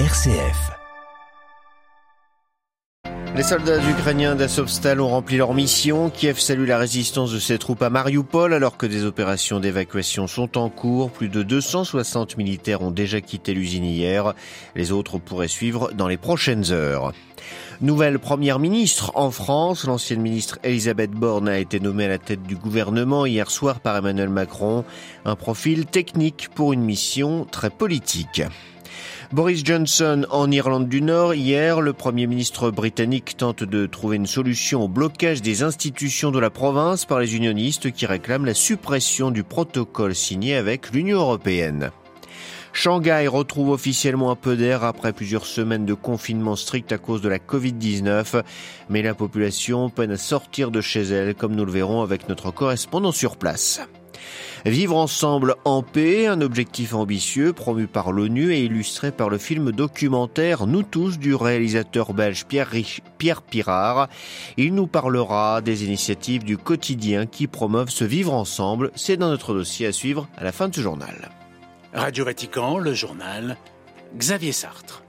RCF. Les soldats ukrainiens d'Azovstal ont rempli leur mission. Kiev salue la résistance de ses troupes à Mariupol alors que des opérations d'évacuation sont en cours. Plus de 260 militaires ont déjà quitté l'usine hier. Les autres pourraient suivre dans les prochaines heures. Nouvelle première ministre en France, l'ancienne ministre Elisabeth Borne a été nommée à la tête du gouvernement hier soir par Emmanuel Macron. Un profil technique pour une mission très politique. Boris Johnson en Irlande du Nord. Hier, le Premier ministre britannique tente de trouver une solution au blocage des institutions de la province par les unionistes qui réclament la suppression du protocole signé avec l'Union européenne. Shanghai retrouve officiellement un peu d'air après plusieurs semaines de confinement strict à cause de la Covid-19, mais la population peine à sortir de chez elle, comme nous le verrons avec notre correspondant sur place. Vivre ensemble en paix, un objectif ambitieux promu par l'ONU et illustré par le film documentaire Nous tous du réalisateur belge Pierre, Pirard. Il nous parlera des initiatives du quotidien qui promeuvent ce vivre ensemble. C'est dans notre dossier à suivre à la fin de ce journal. Radio Vatican, le journal, Xavier Sartre.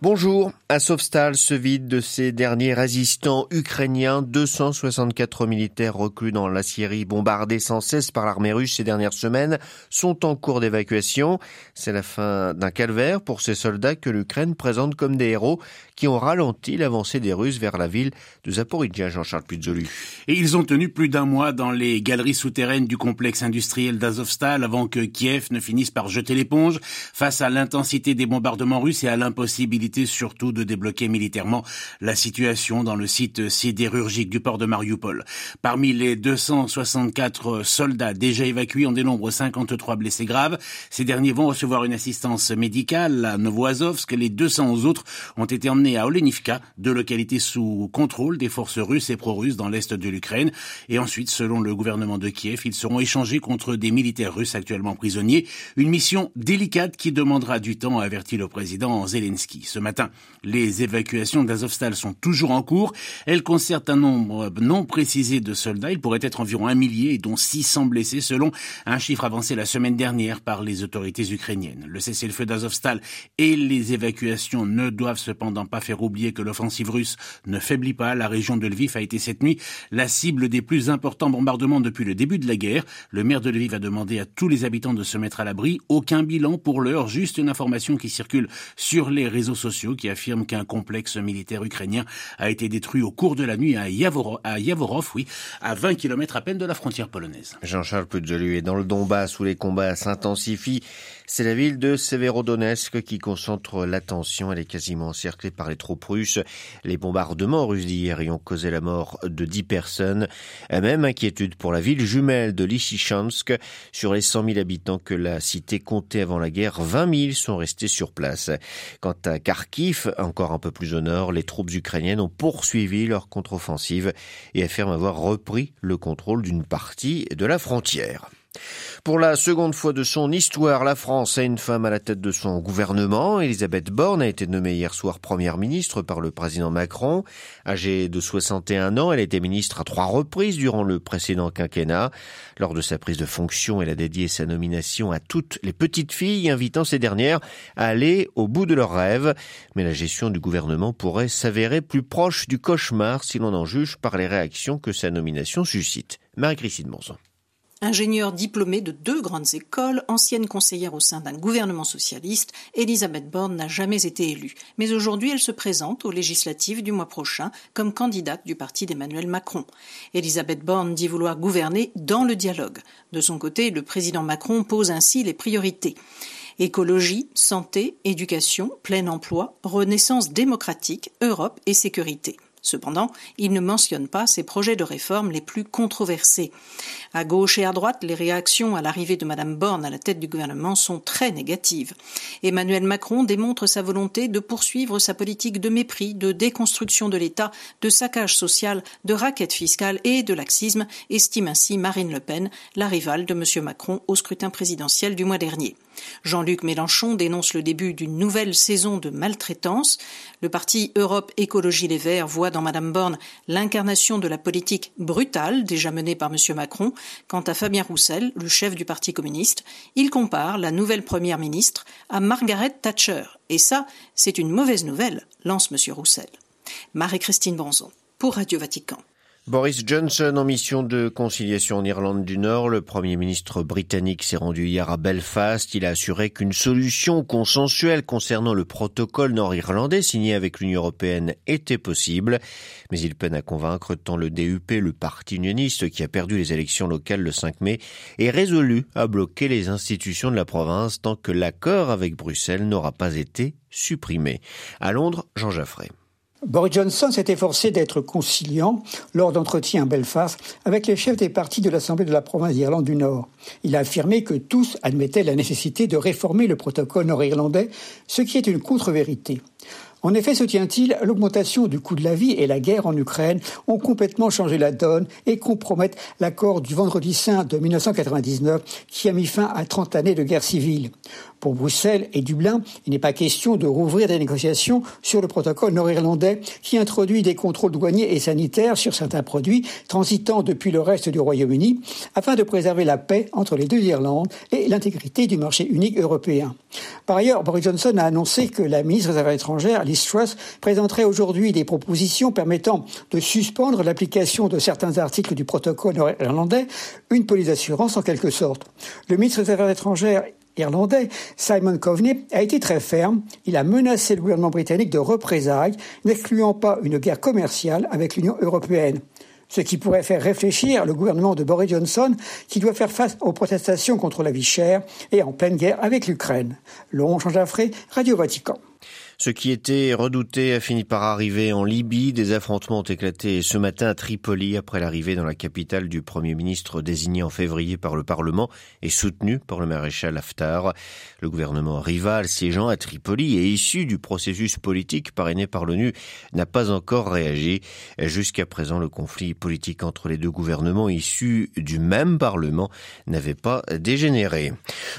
Bonjour. Azovstal se vide de ses derniers résistants ukrainiens. 264 militaires reclus dans la Syrie, bombardés sans cesse par l'armée russe ces dernières semaines, sont en cours d'évacuation. C'est la fin d'un calvaire pour ces soldats que l'Ukraine présente comme des héros qui ont ralenti l'avancée des Russes vers la ville de Zaporizhia, Jean-Charles Puzolu. Et ils ont tenu plus d'un mois dans les galeries souterraines du complexe industriel d'Azovstal avant que Kiev ne finisse par jeter l'éponge face à l'intensité des bombardements russes et à l'impossibilité surtout de débloquer militairement la situation dans le site sidérurgique du port de Mariupol. Parmi les 264 soldats déjà évacués, on dénombre 53 blessés graves. Ces derniers vont recevoir une assistance médicale à Novoazovsk. Les 200 autres ont été emmenés à Olenivka, deux localités sous contrôle des forces russes et pro-russes dans l'est de l'Ukraine. Et ensuite, selon le gouvernement de Kiev, ils seront échangés contre des militaires russes actuellement prisonniers. Une mission délicate qui demandera du temps, a averti le président Zelensky ce matin. Les évacuations d'Azovstal sont toujours en cours. Elles concernent un nombre non précisé de soldats. Il pourrait être environ un millier, dont 600 blessés, selon un chiffre avancé la semaine dernière par les autorités ukrainiennes. Le cessez-le-feu d'Azovstal et les évacuations ne doivent cependant pas faire oublier que l'offensive russe ne faiblit pas. La région de Lviv a été cette nuit la cible des plus importants bombardements depuis le début de la guerre. Le maire de Lviv a demandé à tous les habitants de se mettre à l'abri. Aucun bilan pour l'heure, juste une information qui circule sur les réseaux sociaux qui affirment qu'un complexe militaire ukrainien a été détruit au cours de la nuit à Yavorov, à, oui, à 20 km à peine de la frontière polonaise. Jean-Charles Pujolu est dans le Donbass où les combats s'intensifient. C'est la ville de Severodonetsk qui concentre l'attention. Elle est quasiment encerclée par les troupes russes. Les bombardements russes d'hier y ont causé la mort de 10 personnes. Même inquiétude pour la ville jumelle de Lysychansk. Sur les 100 000 habitants que la cité comptait avant la guerre, 20 000 sont restés sur place. Quant à encore un peu plus au nord, les troupes ukrainiennes ont poursuivi leur contre-offensive et affirment avoir repris le contrôle d'une partie de la frontière. Pour la seconde fois de son histoire, la France a une femme à la tête de son gouvernement. Elisabeth Borne a été nommée hier soir première ministre par le président Macron. Âgée de 61 ans, elle a été ministre à trois reprises durant le précédent quinquennat. Lors de sa prise de fonction, elle a dédié sa nomination à toutes les petites filles, invitant ces dernières à aller au bout de leurs rêves. Mais la gestion du gouvernement pourrait s'avérer plus proche du cauchemar si l'on en juge par les réactions que sa nomination suscite. Marie-Christine Monson. Ingénieure diplômée de deux grandes écoles, ancienne conseillère au sein d'un gouvernement socialiste, Elisabeth Borne n'a jamais été élue. Mais aujourd'hui, elle se présente aux législatives du mois prochain comme candidate du parti d'Emmanuel Macron. Elisabeth Borne dit vouloir gouverner dans le dialogue. De son côté, le président Macron pose ainsi les priorités. Écologie, santé, éducation, plein emploi, renaissance démocratique, Europe et sécurité. Cependant, il ne mentionne pas ses projets de réforme les plus controversés. À gauche et à droite, les réactions à l'arrivée de Madame Borne à la tête du gouvernement sont très négatives. Emmanuel Macron démontre sa volonté de poursuivre sa politique de mépris, de déconstruction de l'État, de saccage social, de raquette fiscale et de laxisme, estime ainsi Marine Le Pen, la rivale de M. Macron au scrutin présidentiel du mois dernier. Jean-Luc Mélenchon dénonce le début d'une nouvelle saison de maltraitance. Le parti Europe Écologie Les Verts voit dans Madame Borne l'incarnation de la politique brutale déjà menée par M. Macron. Quant à Fabien Roussel, le chef du Parti communiste, il compare la nouvelle première ministre à Margaret Thatcher. Et ça, c'est une mauvaise nouvelle, lance M. Roussel. Marie-Christine Bonzon, pour Radio Vatican. Boris Johnson en mission de conciliation en Irlande du Nord. Le Premier ministre britannique s'est rendu hier à Belfast. Il a assuré qu'une solution consensuelle concernant le protocole nord-irlandais signé avec l'Union européenne était possible. Mais il peine à convaincre tant le DUP, le parti unioniste qui a perdu les élections locales le 5 mai, est résolu à bloquer les institutions de la province tant que l'accord avec Bruxelles n'aura pas été supprimé. À Londres, Jean Jaffray. Boris Johnson s'est efforcé d'être conciliant lors d'entretiens à Belfast avec les chefs des partis de l'Assemblée de la province d'Irlande du Nord. Il a affirmé que tous admettaient la nécessité de réformer le protocole nord-irlandais, ce qui est une contre-vérité. En effet, soutient-il, l'augmentation du coût de la vie et la guerre en Ukraine ont complètement changé la donne et compromettent l'accord du Vendredi Saint de 1999 qui a mis fin à 30 années de guerre civile. Pour Bruxelles et Dublin, il n'est pas question de rouvrir des négociations sur le protocole nord-irlandais qui introduit des contrôles douaniers et sanitaires sur certains produits transitant depuis le reste du Royaume-Uni afin de préserver la paix entre les deux Irlandes et l'intégrité du marché unique européen. Par ailleurs, Boris Johnson a annoncé que la ministre des Affaires étrangères, Présenterait aujourd'hui des propositions permettant de suspendre l'application de certains articles du protocole nord-irlandais, une police d'assurance en quelque sorte. Le ministre des Affaires étrangères irlandais, Simon Coveney, a été très ferme. Il a menacé le gouvernement britannique de représailles, n'excluant pas une guerre commerciale avec l'Union européenne. Ce qui pourrait faire réfléchir le gouvernement de Boris Johnson, qui doit faire face aux protestations contre la vie chère et en pleine guerre avec l'Ukraine. Long Jean Jaffré, Radio Vatican. Ce qui était redouté a fini par arriver en Libye. Des affrontements ont éclaté ce matin à Tripoli après l'arrivée dans la capitale du Premier ministre désigné en février par le Parlement et soutenu par le maréchal Haftar. Le gouvernement rival siégeant à Tripoli et issu du processus politique parrainé par l'ONU n'a pas encore réagi. Jusqu'à présent, le conflit politique entre les deux gouvernements issus du même Parlement n'avait pas dégénéré.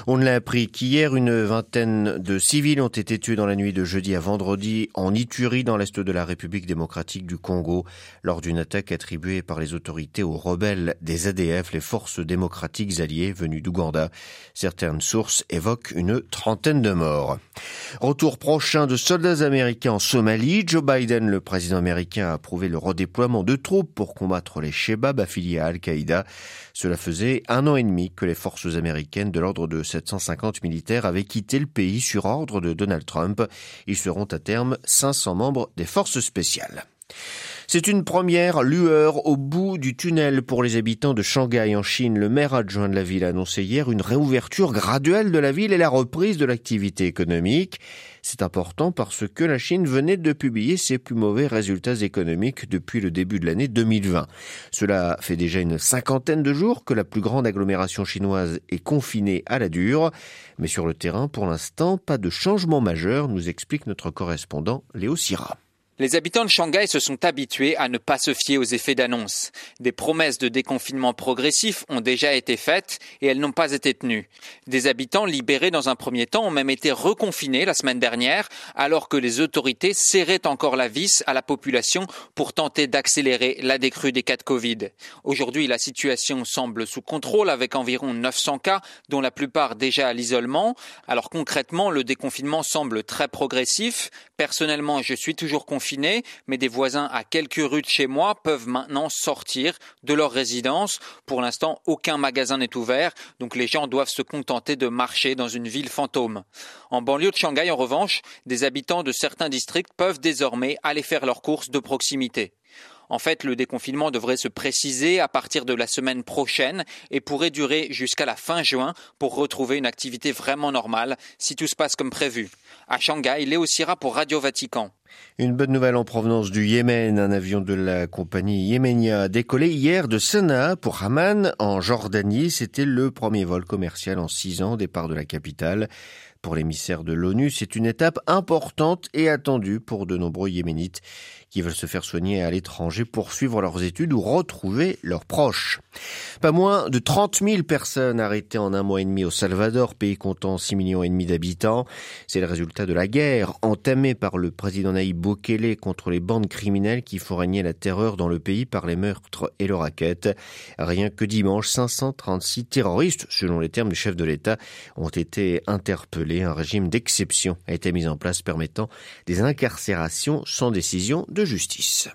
On l'a appris qu'hier, une vingtaine de civils ont été tués dans la nuit de jeudi à vendredi en Ituri dans l'est de la République démocratique du Congo lors d'une attaque attribuée par les autorités aux rebelles des ADF, les forces démocratiques alliées venues d'Ouganda. Certaines sources évoquent une trentaine de morts. Retour prochain de soldats américains en Somalie. Joe Biden, le président américain, a approuvé le redéploiement de troupes pour combattre les Shebabs affiliés à Al-Qaïda. Cela faisait un an et demi que les forces américaines de l'ordre de 750 militaires avaient quitté le pays sur ordre de Donald Trump. Ils seront à terme 500 membres des forces spéciales. C'est une première lueur au bout du tunnel pour les habitants de Shanghai en Chine. Le maire adjoint de la ville a annoncé hier une réouverture graduelle de la ville et la reprise de l'activité économique. C'est important parce que la Chine venait de publier ses plus mauvais résultats économiques depuis le début de l'année 2020. Cela fait déjà une cinquantaine de jours que la plus grande agglomération chinoise est confinée à la dure. Mais sur le terrain, pour l'instant, pas de changement majeur, nous explique notre correspondant Léo Sira. Les habitants de Shanghai se sont habitués à ne pas se fier aux effets d'annonce. Des promesses de déconfinement progressif ont déjà été faites et elles n'ont pas été tenues. Des habitants libérés dans un premier temps ont même été reconfinés la semaine dernière alors que les autorités serraient encore la vis à la population pour tenter d'accélérer la décrue des cas de Covid. Aujourd'hui, la situation semble sous contrôle avec environ 900 cas dont la plupart déjà à l'isolement. Alors concrètement, le déconfinement semble très progressif. Personnellement, je suis toujours mais des voisins à quelques rues de chez moi peuvent maintenant sortir de leur résidence. Pour l'instant, aucun magasin n'est ouvert, donc les gens doivent se contenter de marcher dans une ville fantôme. En banlieue de Shanghai, en revanche, des habitants de certains districts peuvent désormais aller faire leurs courses de proximité. En fait, le déconfinement devrait se préciser à partir de la semaine prochaine et pourrait durer jusqu'à la fin juin pour retrouver une activité vraiment normale si tout se passe comme prévu. À Shanghai, Léo Sira pour Radio Vatican. Une bonne nouvelle en provenance du Yémen. Un avion de la compagnie Yémenia a décollé hier de Sanaa pour Haman en Jordanie. C'était le premier vol commercial en six ans, départ de la capitale. Pour l'émissaire de l'ONU, c'est une étape importante et attendue pour de nombreux Yéménites qui veulent se faire soigner à l'étranger, poursuivre leurs études ou retrouver leurs proches. Pas moins de 30 000 personnes arrêtées en un mois et demi au Salvador, pays comptant 6 millions et demi d'habitants. C'est le résultat de la guerre entamée par le président Naïb Bokele contre les bandes criminelles qui font régner la terreur dans le pays par les meurtres et les raquettes. Rien que dimanche, 536 terroristes, selon les termes du chef de l'État, ont été interpellés. Un régime d'exception a été mis en place permettant des incarcérations sans décision justice.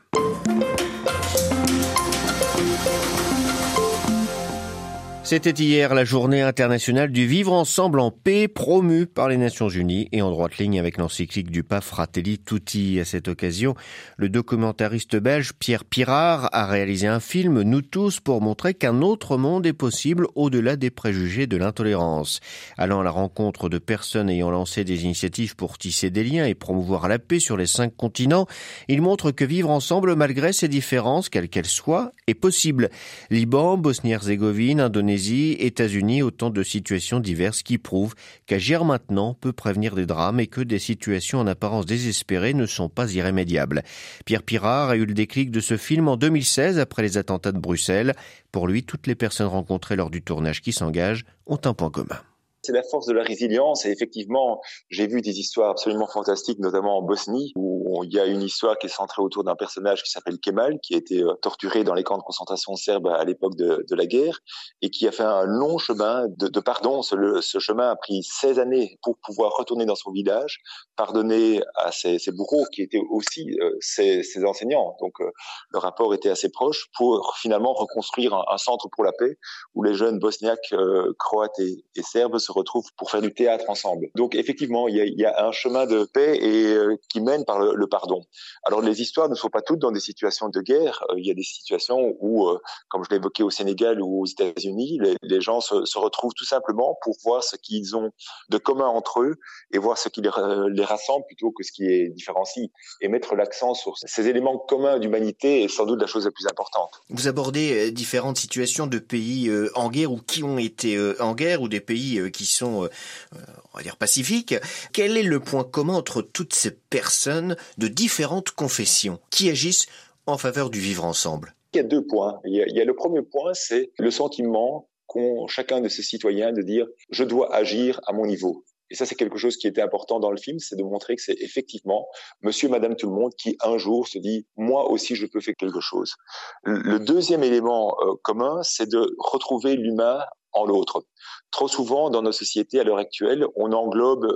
C'était hier la journée internationale du vivre ensemble en paix promue par les Nations Unies et en droite ligne avec l'encyclique du pape Fratelli Tutti. À cette occasion, le documentariste belge Pierre Pirard a réalisé un film Nous tous pour montrer qu'un autre monde est possible au-delà des préjugés de l'intolérance. Allant à la rencontre de personnes ayant lancé des initiatives pour tisser des liens et promouvoir la paix sur les cinq continents, il montre que vivre ensemble malgré ces différences, quelles qu'elles soient, est possible. Liban, Bosnie-Herzégovine, Indonésie, États-Unis, autant de situations diverses qui prouvent qu'agir maintenant peut prévenir des drames et que des situations en apparence désespérées ne sont pas irrémédiables. Pierre Pirard a eu le déclic de ce film en 2016 après les attentats de Bruxelles. Pour lui, toutes les personnes rencontrées lors du tournage qui s'engagent ont un point commun c'est la force de la résilience. Et effectivement, j'ai vu des histoires absolument fantastiques, notamment en Bosnie, où il y a une histoire qui est centrée autour d'un personnage qui s'appelle Kemal, qui a été euh, torturé dans les camps de concentration serbes à l'époque de, la guerre, et qui a fait un long chemin de, pardon. Ce, chemin a pris 16 années pour pouvoir retourner dans son village, pardonner à ses, bourreaux, qui étaient aussi euh, ses, enseignants. Donc euh, le rapport était assez proche pour finalement reconstruire un, un, centre pour la paix, où les jeunes bosniaques, euh, croates et, et serbes se retrouvent pour faire du théâtre ensemble. Donc effectivement, il y a, un chemin de paix et euh, qui mène par le, pardon. Alors les histoires ne sont pas toutes dans des situations de guerre. Euh, il y a des situations où, euh, comme je l'évoquais au Sénégal ou aux États-Unis, les, gens se, se, retrouvent tout simplement pour voir ce qu'ils ont de commun entre eux et voir ce qui les, les rassemble plutôt que ce qui les différencie et mettre l'accent sur ces éléments communs d'humanité est sans doute la chose la plus importante. Vous abordez différentes situations de pays en guerre ou qui ont été en guerre ou des pays qui sont, euh, on va dire, pacifiques. Quel est le point commun entre toutes ces personnes de différentes confessions qui agissent en faveur du vivre ensemble? Il y a deux points. Il y a, il y a le premier point, c'est le sentiment qu'ont chacun de ces citoyens de dire je dois agir à mon niveau. Et ça, c'est quelque chose qui était important dans le film, c'est de montrer que c'est effectivement monsieur, madame, tout le monde qui un jour se dit, moi aussi, je peux faire quelque chose. Le deuxième élément euh, commun, c'est de retrouver l'humain en l'autre. Trop souvent, dans nos sociétés à l'heure actuelle, on englobe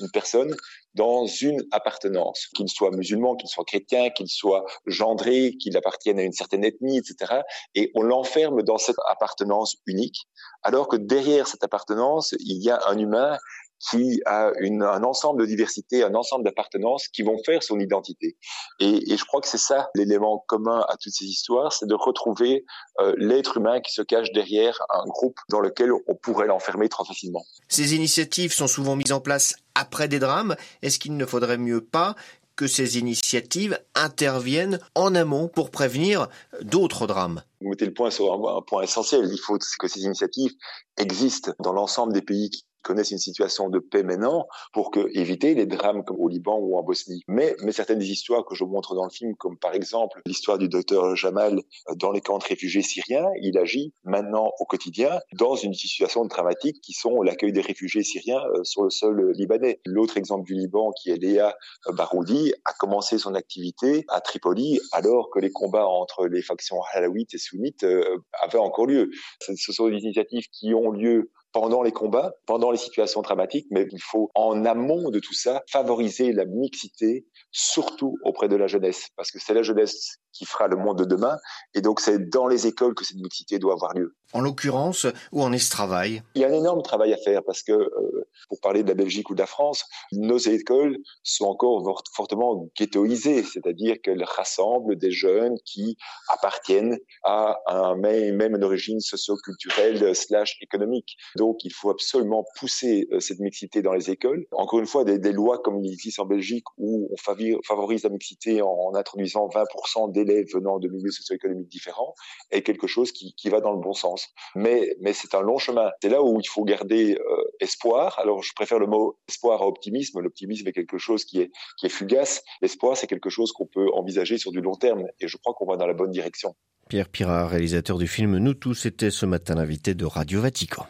une personne dans une appartenance, qu'il soit musulman, qu'il soit chrétien, qu'il soit gendré, qu'il appartienne à une certaine ethnie, etc. Et on l'enferme dans cette appartenance unique, alors que derrière cette appartenance, il y a un humain qui a une, un ensemble de diversité, un ensemble d'appartenances qui vont faire son identité. Et, et je crois que c'est ça l'élément commun à toutes ces histoires, c'est de retrouver euh, l'être humain qui se cache derrière un groupe dans lequel on pourrait l'enfermer trop facilement. Ces initiatives sont souvent mises en place après des drames. Est-ce qu'il ne faudrait mieux pas que ces initiatives interviennent en amont pour prévenir d'autres drames? Vous mettez le point sur un, un point essentiel. Il faut que ces initiatives existent dans l'ensemble des pays qui connaissent une situation de paix maintenant pour éviter les drames comme au Liban ou en Bosnie. Mais, certaines des histoires que je montre dans le film, comme par exemple l'histoire du docteur Jamal dans les camps de réfugiés syriens, il agit maintenant au quotidien dans une situation dramatique qui sont l'accueil des réfugiés syriens euh, sur le sol libanais. L'autre exemple du Liban, qui est Léa Baroudi, a commencé son activité à Tripoli alors que les combats entre les factions halawites et sunnites euh, avaient encore lieu. Ce sont des initiatives qui ont lieu pendant les combats, pendant les situations dramatiques, mais il faut en amont de tout ça favoriser la mixité, surtout auprès de la jeunesse, parce que c'est la jeunesse qui fera le monde de demain, et donc c'est dans les écoles que cette mixité doit avoir lieu. En l'occurrence, où en est ce travail? Il y a un énorme travail à faire, parce que, euh, pour parler de la Belgique ou de la France, nos écoles sont encore fortement ghettoisées, c'est-à-dire qu'elles rassemblent des jeunes qui appartiennent à un même, même une origine socio-culturelle slash économique. Donc, il faut absolument pousser euh, cette mixité dans les écoles. Encore une fois, des, des lois comme il existe en Belgique où on favorise la mixité en, en introduisant 20% dès venant de milieux socio-économiques différents est quelque chose qui, qui va dans le bon sens. Mais, mais c'est un long chemin. C'est là où il faut garder euh, espoir. Alors, je préfère le mot espoir à optimisme. L'optimisme est quelque chose qui est, qui est fugace. L'espoir, c'est quelque chose qu'on peut envisager sur du long terme. Et je crois qu'on va dans la bonne direction. Pierre Pirard, réalisateur du film Nous tous, était ce matin l'invité de Radio Vatican.